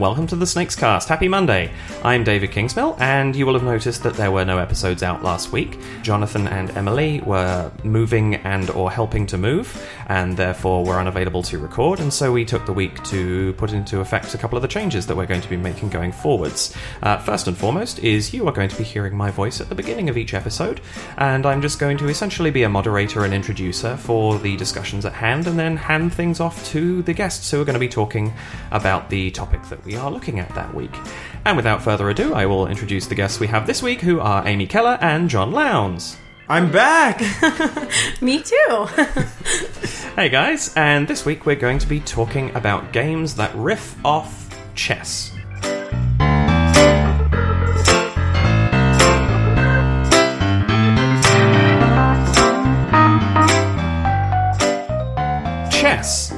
welcome to the Snakes Cast. Happy Monday. I'm David Kingsmill, and you will have noticed that there were no episodes out last week. Jonathan and Emily were moving and or helping to move, and therefore were unavailable to record, and so we took the week to put into effect a couple of the changes that we're going to be making going forwards. Uh, first and foremost is you are going to be hearing my voice at the beginning of each episode, and I'm just going to essentially be a moderator and introducer for the discussions at hand, and then hand things off to the guests who are going to be talking about the topic that we are looking at that week. And without further ado, I will introduce the guests we have this week, who are Amy Keller and John Lowndes. I'm back. Me too. Hey guys, and this week we're going to be talking about games that riff off chess. Chess.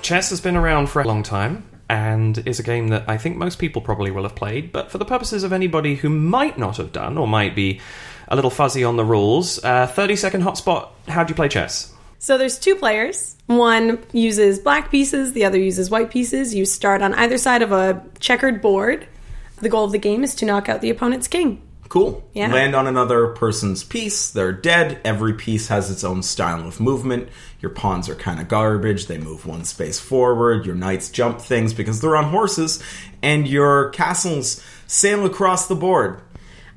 Chess has been around for a long time and is a game that I think most people probably will have played, but for the purposes of anybody who might not have done or might be a little fuzzy on the rules, uh, 30 second hotspot, how do you play chess? so there's two players. One uses black pieces, the other uses white pieces. You start on either side of a checkered board. The goal of the game is to knock out the opponent's king. Cool. Yeah. Land on another person's piece. They're dead. Every piece has its own style of movement. Your pawns are kind of garbage. They move one space forward. Your knights jump things because they're on horses. And your castles sail across the board.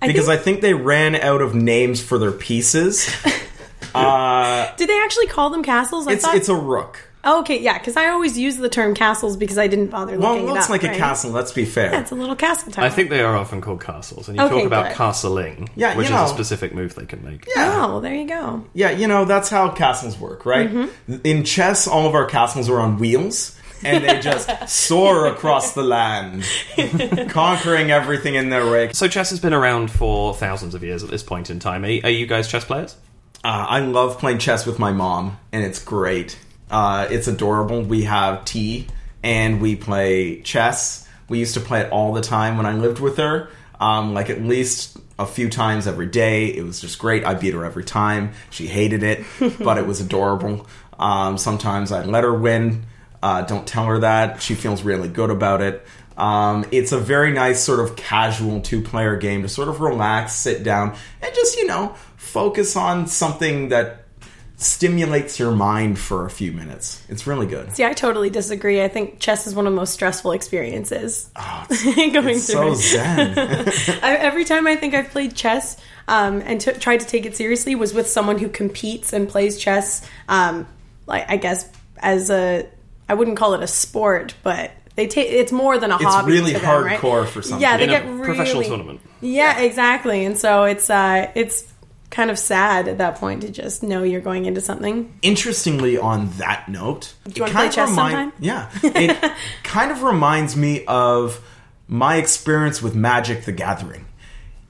because think- I think they ran out of names for their pieces. uh, Did they actually call them castles? I it's thought. it's a rook. Oh, okay, yeah, because I always use the term castles because I didn't bother Well, looking it it looks up, like a castle. Let's be fair. Yeah, it's a little castle town. I think they are often called castles, and you Okay, talk about good. castling, Yeah, you which is a specific move they can make. Oh, well, there you go. Yeah, you know, that's how castles work, right? Mm-hmm. In chess, all of our castles are on wheels, and they just soar across the land, conquering everything in their way. So chess has been around for thousands of years at this point in time. Are, are you guys chess players? Uh, I love playing chess with my mom, and it's great. Uh, it's adorable. We have tea, and we play chess. We used to play it all the time when I lived with her, um, like at least a few times every day. It was just great. I beat her every time. She hated it, but it was adorable. Um, sometimes I let her win. Uh, don't tell her that. She feels really good about it. Um, it's a very nice sort of casual two player game to sort of relax, sit down, and just, you know, focus on something that stimulates your mind for a few minutes. It's really good. See, I totally disagree. I think chess is one of the most stressful experiences Oh, going it's through. so zen. I, every time I think I've played chess um, and t- tried to take it seriously was with someone who competes and plays chess. Um, like I guess as a, I wouldn't call it a sport, but they take it's more than a hobby. It's really to them, right? hardcore for some Yeah, they In get a really professional tournament. Yeah, exactly. And so it's uh, it's kind of sad at that point to just know you're going into something. Interestingly, on that note, you it kind play of sometime? Yeah, it kind of reminds me of my experience with Magic: The Gathering.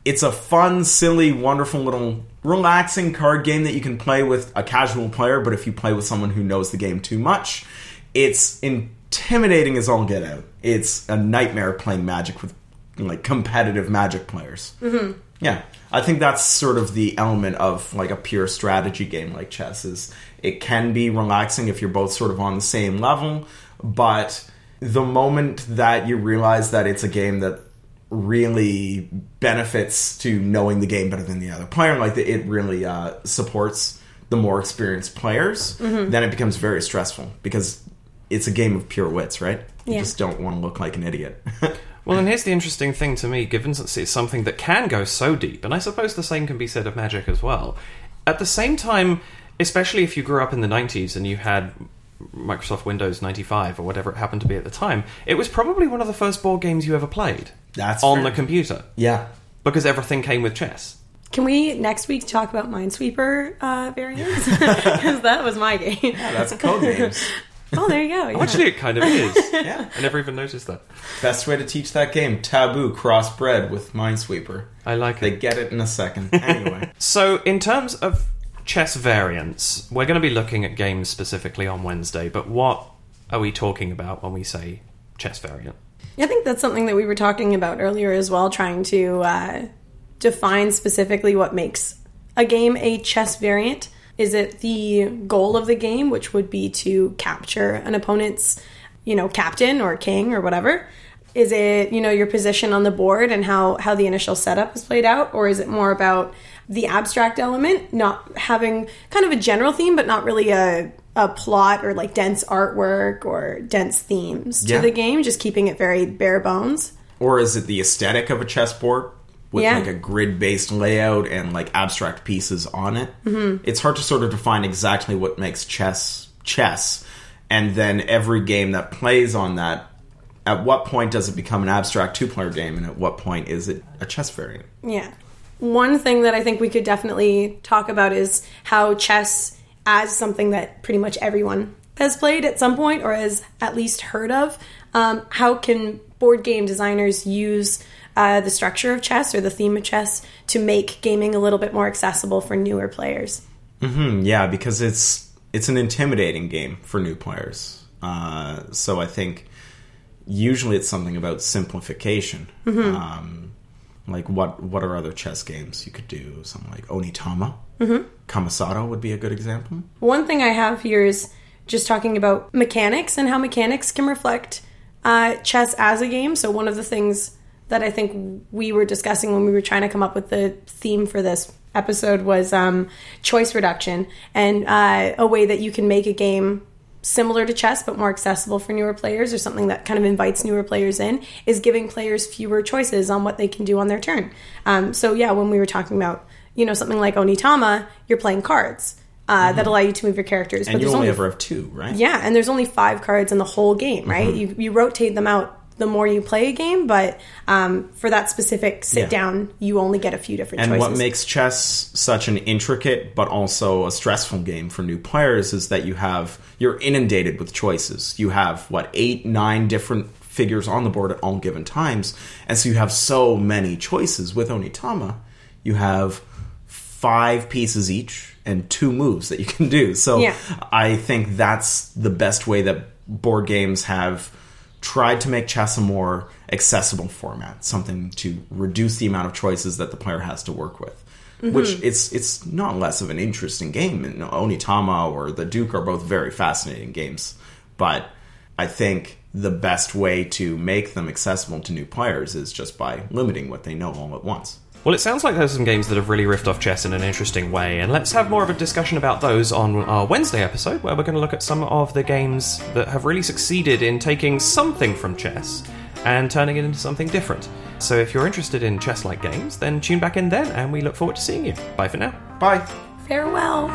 It's a fun, silly, wonderful little relaxing card game that you can play with a casual player. But if you play with someone who knows the game too much, it's intimidating as all get out. It's a nightmare playing Magic with like competitive Magic players. Mm-hmm. Yeah, I think that's sort of the element of like a pure strategy game like chess. Is it can be relaxing if you're both sort of on the same level, but the moment that you realize that it's a game that really benefits to knowing the game better than the other player, like it really uh, supports the more experienced players, then it becomes very stressful because it's a game of pure wits, right? You Yeah. just don't want to look like an idiot. Well, and here's the interesting thing to me, given that it's something that can go so deep, and I suppose the same can be said of Magic as well. At the same time, especially if you grew up in the 90s and you had Microsoft Windows 95 or whatever it happened to be at the time, it was probably one of the first board games you ever played That's on fair. the computer yeah. because everything came with chess. Can we next week talk about Minesweeper uh, variants? Because that was my game. Yeah, that's Codenames. Oh, there you go. yeah. Actually, it kind of is. Yeah. I never even noticed that. Best way to teach that game: taboo crossbred with Minesweeper. I like They it. They get it in a second. Anyway, So, in terms of chess variants, we're going to be looking at games specifically on Wednesday, but what are we talking about when we say chess variant? I think that's something that we were talking about earlier as well, trying to uh, define specifically what makes a game a chess variant. Is it the goal of the game, which would be to capture an opponent's, you know, captain or king or whatever? Is it, you know, your position on the board and how, how the initial setup is played out? Or is it more about the abstract element, not having kind of a general theme, but not really a, a plot or like dense artwork or dense themes to Yeah. the game, just keeping it very bare bones? Or is it the aesthetic of a chessboard with Yeah. like a grid based layout and like abstract pieces on it? Mm-hmm. It's hard to sort of define exactly what makes chess chess. And then every game that plays on that, at what point does it become an abstract two player game and at what point is it a chess variant? Yeah. One thing that I think we could definitely talk about is how chess, as something that pretty much everyone has played at some point or has at least heard of, um, how can board game designers use uh, the structure of chess or the theme of chess to make gaming a little bit more accessible for newer players? Hmm, yeah, because it's it's an intimidating game for new players. Uh, so I think usually it's something about simplification. Um, like what what are other chess games you could do? Something like Onitama, mm-hmm. Kamisado would be a good example. One thing I have here is just talking about mechanics and how mechanics can reflect uh, chess as a game. So, one of the things that I think we were discussing when we were trying to come up with the theme for this episode was um, choice reduction and uh, a way that you can make a game similar to chess but more accessible for newer players or something that kind of invites newer players in is giving players fewer choices on what they can do on their turn um, so yeah when we were talking about you know something like onitama you're playing cards uh, that allow you to move your characters And you there's only ever have two, right? yeah and there's only five cards in the whole game right Mm-hmm. you, you rotate them out the more you play a game but um, for that specific sit Yeah. down you only get a few different And choices what makes chess such an intricate but also a stressful game for new players is that you have you're inundated with choices. You have what eight, nine different figures on the board at all given times, and so you have so many choices. With Onitama, you have five pieces each and two moves that you can do. So Yeah. I think that's the best way that board games have tried to make chess a more accessible format, something to reduce the amount of choices that the player has to work with. Which mm-hmm. it's it's not less of an interesting game. And Onitama or the Duke are both very fascinating games, but I think the best way to make them accessible to new players is just by limiting what they know all at once. Well, it sounds like there's some games that have really riffed off chess in an interesting way, and let's have more of a discussion about those on our Wednesday episode, where we're going to look at some of the games that have really succeeded in taking something from chess and turning it into something different. So if you're interested in chess like games, then tune back in then, and we look forward to seeing you. Bye for now. Bye. farewell